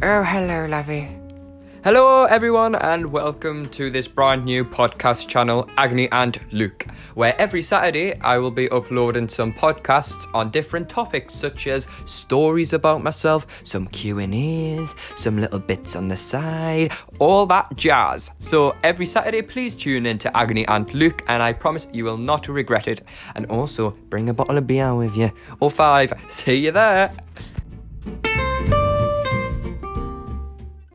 Oh, hello, lovey. Hello, everyone, and welcome to this brand new podcast channel, Agni and Luke, where every Saturday I will be uploading some podcasts on different topics, such as stories about myself, some Q and A's, some little bits on the side, all that jazz. So every Saturday, please tune in to Agni and Luke, and I promise you will not regret it. And also, bring a bottle of beer with you, or five. See you there.